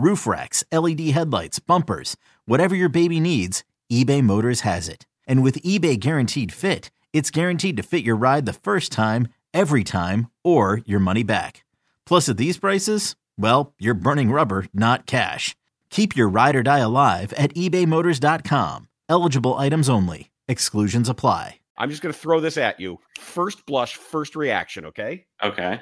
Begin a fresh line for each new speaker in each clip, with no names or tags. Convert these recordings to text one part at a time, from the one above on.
roof racks, LED headlights, bumpers, whatever your baby needs, eBay Motors has it. And with eBay Guaranteed Fit, it's guaranteed to fit your ride the first time, every time, or your money back. Plus, at these prices, well, you're burning rubber, not cash. Keep your ride or die alive at ebaymotors.com. Eligible items only. Exclusions apply.
I'm just going to throw this at you. First blush, first reaction, okay?
Okay.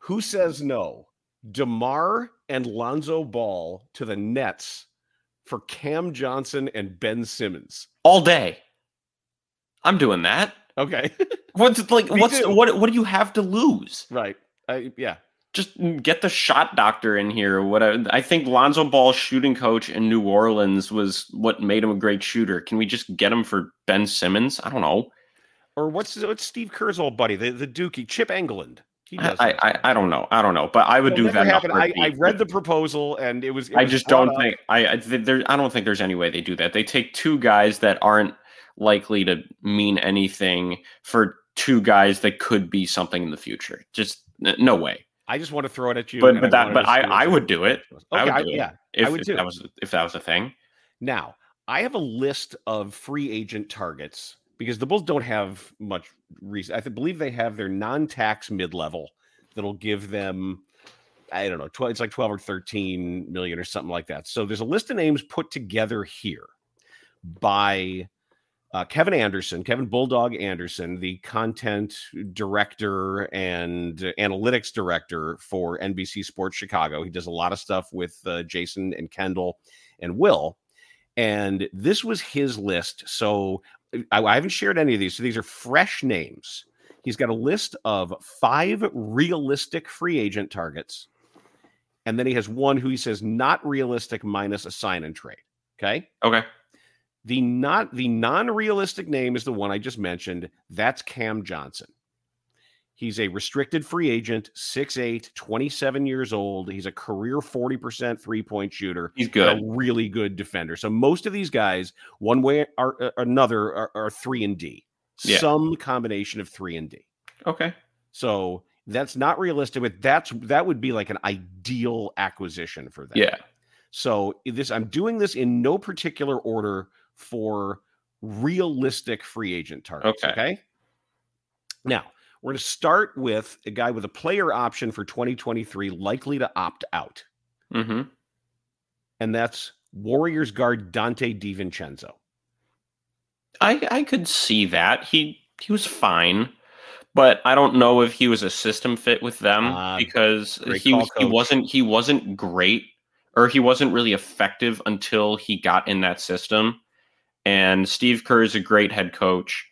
Who says no? DeMar and Lonzo Ball to the Nets for Cam Johnson and Ben Simmons.
All day. I'm doing that.
Okay.
What's like
Me
what's
too.
what what do you have to lose?
right. I, yeah.
Just get the shot doctor in here. What I, I think Lonzo Ball's shooting coach in New Orleans was what made him a great shooter. Can we just get him for Ben Simmons? I don't know.
Or what's what's Steve Kerr's old buddy, the, the Dookie, Chip Engelland. He does
I. I I don't know. I don't know. But I would
It'll
do that. in a
happen. I, I read the proposal and it was. it
I
was
just don't
up.
think I I, there, I don't think there's any way they do that. They take two guys that aren't likely to mean anything for two guys that could be something in the future. Just no way.
I just want to throw it at you.
But
and
but that but
to
I I would do it.
reaction was.
I
Okay,
would
I-
do it
yeah,
if,
I would
if
too.
that was if that was a thing.
Now, I have a list of free agent targets because the Bulls don't have much reason. I th- believe they have their non-tax mid-level that'll give them, I don't know, 12, it's like 12 or 13 million or something like that. So there's a list of names put together here by uh, Kevin Anderson, Kevin Bulldog Anderson, the content director and analytics director for NBC Sports Chicago. He does a lot of stuff with uh, Jason and Kendall and Will. And this was his list. So I, I haven't shared any of these. So these are fresh names. He's got a list of five realistic free agent targets. And then he has one who he says not realistic minus a sign and trade. Okay.
Okay.
The not the non-realistic name is the one I just mentioned. That's Cam Johnson. He's a restricted free agent, 6'8, 27 years old. He's a career 40% three-point shooter.
He's good.
A really good defender. So most of these guys, one way or or another, are, are three and D.
Yeah.
Some combination of three and D.
Okay.
So that's not realistic, but that's that would be like an ideal acquisition for them.
Yeah.
So this I'm doing this in no particular order for realistic free agent targets.
Okay.
Okay. Now we're going to start with a guy with a player option for 2023 likely to opt out,
Mm-hmm.
and that's Warriors guard Donte DiVincenzo.
I I could see that. He he was fine, but I don't know if he was a system fit with them
Ah,
because he
call,
he wasn't he wasn't great or he wasn't really effective until he got in that system. And Steve Kerr is a great head coach,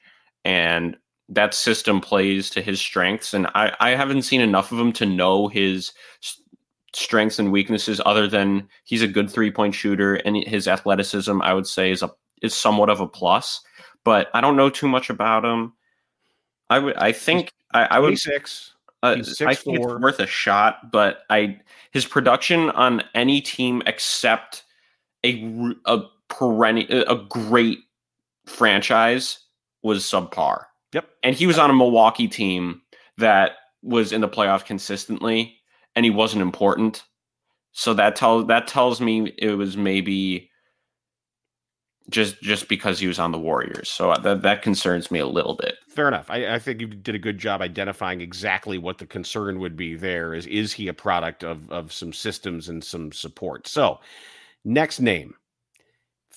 and that system plays to his strengths. And I, I haven't seen enough of him to know his strengths and weaknesses, other than he's a good three point shooter, and his athleticism, I would say, is a is somewhat of a plus. But I don't know too much about him. I would, I think, I, I would
26.
uh,
He's
I think
6'4".
it's worth a shot, but I his production on any team except a a perennial a great franchise was subpar.
Yep.
And he was on a Milwaukee team that was in the playoff consistently and he wasn't important. So that tells that tells me it was maybe just just because he was on the Warriors. So that that concerns me a little bit.
Fair enough. I, I think you did a good job identifying exactly what the concern would be there is is he a product of of some systems and some support. So next name.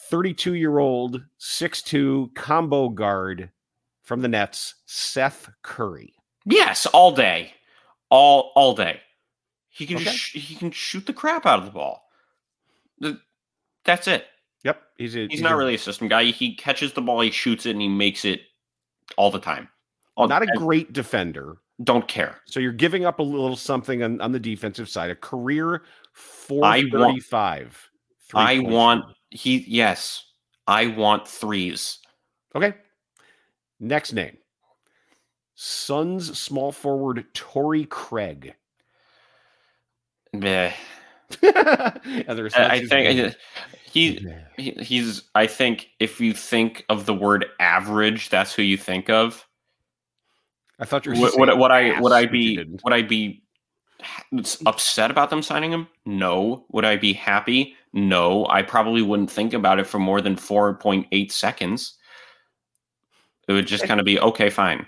32 year old, 6'2 combo guard from the Nets, Seth Curry.
Yes, all day. All all day. He can
Okay.
sh- he can shoot the crap out of the ball. The- that's it.
Yep. He's a
He's not
a-
really a system guy. He catches the ball, he shoots it, and he makes it all the time. All-
not a great defender.
don't care.
So you're giving up a little something on, on the defensive side. A career
I
435.
I want he yes. I want threes.
Okay. Next name. Suns small forward Torrey Craig.
Meh. I, think he, he he's I think if you think of the word average, that's who you think of.
I thought you were saying
would, would I would I be would I be upset about them signing him? No. Would I be happy? No. I probably wouldn't think about it for more than 4.8 seconds. It would just kind of be okay, fine.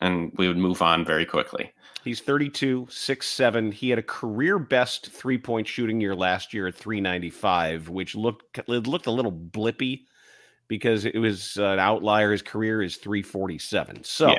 And we would move on very quickly.
He's 32, 6'7. He had a career best three point shooting year last year at 395, which looked it looked a little blippy because it was an outlier. His career is 347. So
Yeah.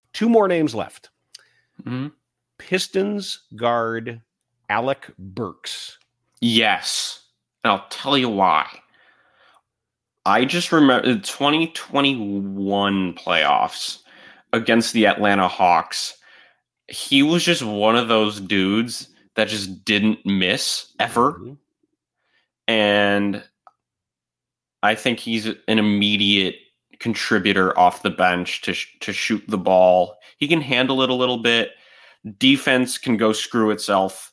Two more names left.
Mhm.
Pistons guard Alec Burks.
Yes. And I'll tell you why. I just remember the 2021 playoffs against the Atlanta Hawks. He was just one of those dudes that just didn't miss ever.
Mhm.
And I think he's an immediate contributor off the bench to sh- to shoot the ball. He can handle it a little bit. Defense can go screw itself.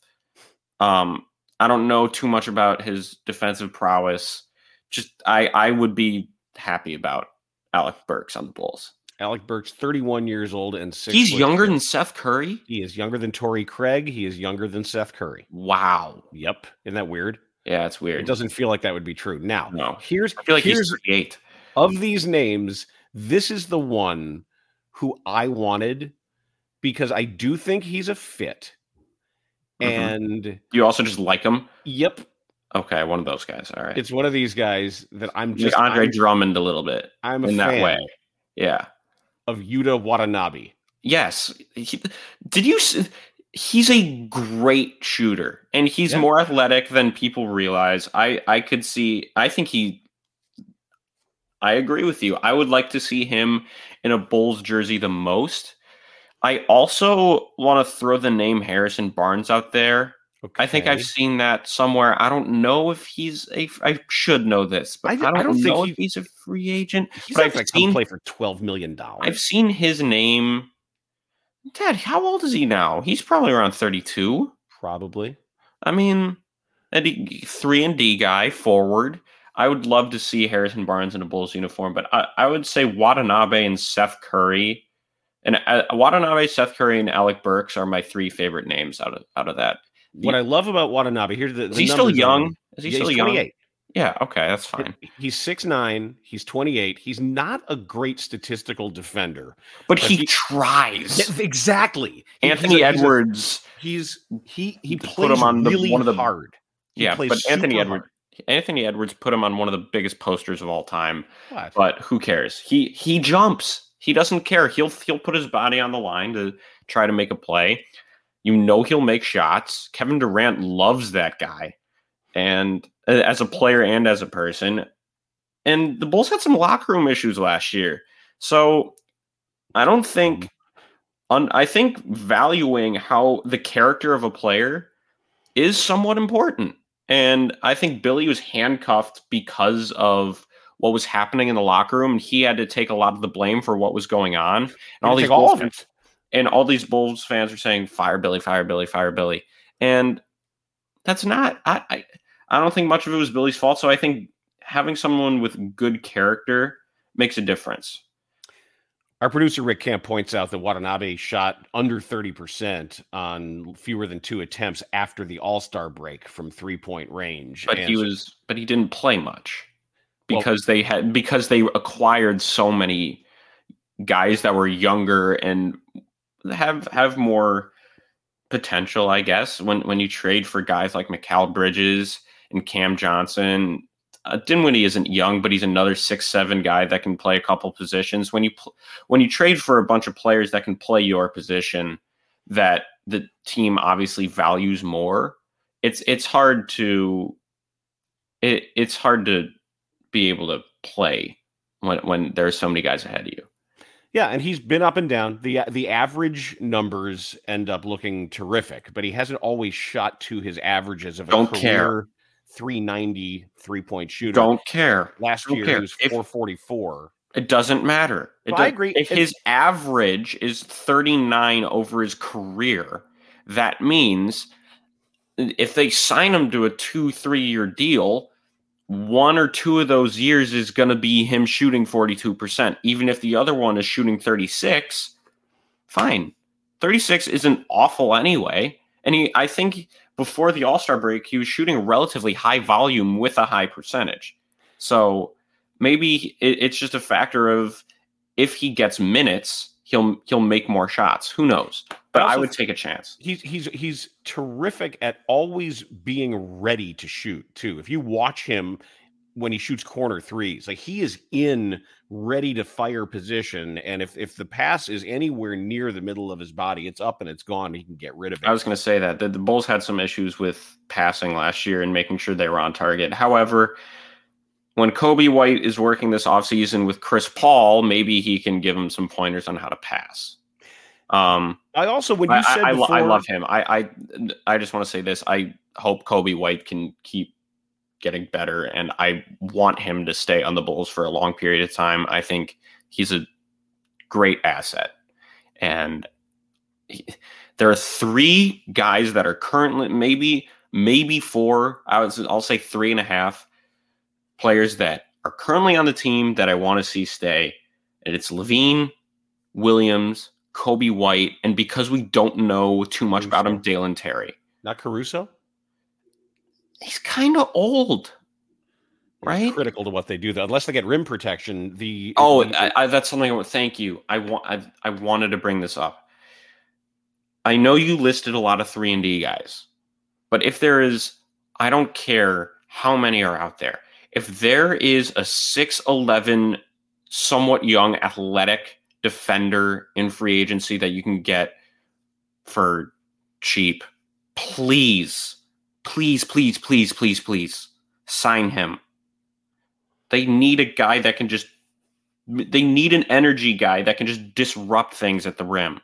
Um, I don't know too much about his defensive prowess. Just I I would be happy about Alec Burks on the Bulls.
Alec Burks, 31 years old and six.
He's younger than Seth Curry.
He is younger than Torrey Craig. He is younger than Seth Curry.
Wow.
Yep. Isn't that weird?
Yeah, it's weird.
It doesn't feel like that would be true. Now,
No.
here's
I feel like
here's
he's 38.
Of these names, this is the one who I wanted because I do think he's a fit.
Mhm.
And
You also just like him.
yep,
Okay, one of those guys. All right.
it's one of these guys that I'm
Like
just
Andre
I'm,
Drummond a little bit
I'm a
in that way. Yeah.
of Yuta Watanabe.
Yes. He, did you? He's a great shooter, and he's
Yeah.
more athletic than people realize. I I could see. I think he. I agree with you. I would like to see him in a Bulls jersey the most. I also want to throw the name Harrison Barnes out there. Okay. I think I've seen that somewhere. I don't know if he's a. I should know this, but
I
I, don't,
I don't think
know
he-
if he's a free agent.
He's
but I've
come
seen
play for twelve million dollars.
I've seen his name. Dad, how old is he now? He's probably around 32.
probably.
I mean, a D, three and D guy forward. I would love to see Harrison Barnes in a Bulls uniform, but I, I would say Watanabe and Seth Curry, and uh, Watanabe, Seth Curry, and Alec Burks are my three favorite names out of out of that.
What I love about Watanabe here's the,
Is he still
on
young? Is he
Yeah,
still young? Yeah, okay, that's fine.
He's 6'9, he's 28. He's not a great statistical defender.
But,
But
he,
he-
tries.
Exactly.
Anthony
he's a- he's a-
Edwards.
He's he he
Put
plays
him on the-
really
one of the-
hard. He
yeah,
plays
but Anthony Edwards. Anthony Edwards put him on one of the biggest posters of all time. But who cares? He he jumps. He doesn't care. He'll he'll put his body on the line to try to make a play. You know he'll make shots. Kevin Durant loves that guy, and uh, as a player and as a person. And the Bulls had some locker room issues last year, so I don't think. Un, I think valuing how the character of a player is somewhat important. And I think Billy was handcuffed because of what was happening in the locker room, and he had to take a lot of the blame for what was going on. And all these
all of
fans, and all these Bulls fans are saying, "Fire Billy, fire Billy, fire Billy," and that's not. I I, I don't think much of it was Billy's fault. So I think having someone with good character makes a difference.
Our producer Rick Camp points out that Watanabe shot under 30% on fewer than two attempts after the All-Star break from three-point range.
But
And
he was, but he didn't play much
Well-
because they had because they acquired so many guys that were younger and have have more potential, I guess. When when you trade for guys like Mikal Bridges and Cam Johnson, uh, Dinwiddie isn't young, but he's another six seven guy that can play a couple positions. When you pl- when you trade for a bunch of players that can play your position, that the team obviously values more, it's it's hard to it, it's hard to be able to play when when there's so many guys ahead of you.
Yeah, and he's been up and down. The the average numbers end up looking terrific, but he hasn't always shot to his averages of a
Don't
career
care.
390 three-point shooter.
Don't care.
Last
don't
year
care.
he was
If-
444.
It doesn't matter. It
Well, I agree.
If
It's-
his average is 39 over his career, that means if they sign him to a two, three year deal, one or two of those years is going to be him shooting 42%. Even if the other one is shooting 36, fine. 36 isn't awful anyway. And he, I think before the All Star break, he was shooting relatively high volume with a high percentage. So maybe it, it's just a factor of if he gets minutes, he'll he'll make more shots. Who knows? But I would take a chance.
He's he's he's terrific at always being ready to shoot too. If you watch him when he shoots corner threes, like he is in ready to fire position, and if if the pass is anywhere near the middle of his body, it's up and it's gone. He can get rid of it.
I was going to say that the, the Bulls had some issues with passing last year and making sure they were on target. However, when Coby White is working this offseason with Chris Paul, maybe he can give him some pointers on how to pass. Um,
I also when you
I,
said
I, I
before,
I love him. I, I I just want to say this. I hope Coby White can keep getting better, and I want him to stay on the Bulls for a long period of time. I think he's a great asset, and he- there are three guys that are currently maybe maybe four. I was I'll say three and a half players that are currently on the team that I want to see stay, and it's LaVine, Williams, Coby White, and because we don't know too much about him, Dalen Terry.
not Caruso,
He's kind of old, right?
critical to what they do though. Unless they get rim protection, the
Oh, I, I, that's something I want. Thank you. I want. I, I wanted to bring this up. I know you listed a lot of three and D guys, but if there is, I don't care how many are out there. If there is a six eleven, somewhat young, athletic defender in free agency that you can get for cheap, please, please, please, please, please, please sign him. They need a guy that can just they need an energy guy that can just disrupt things at the rim.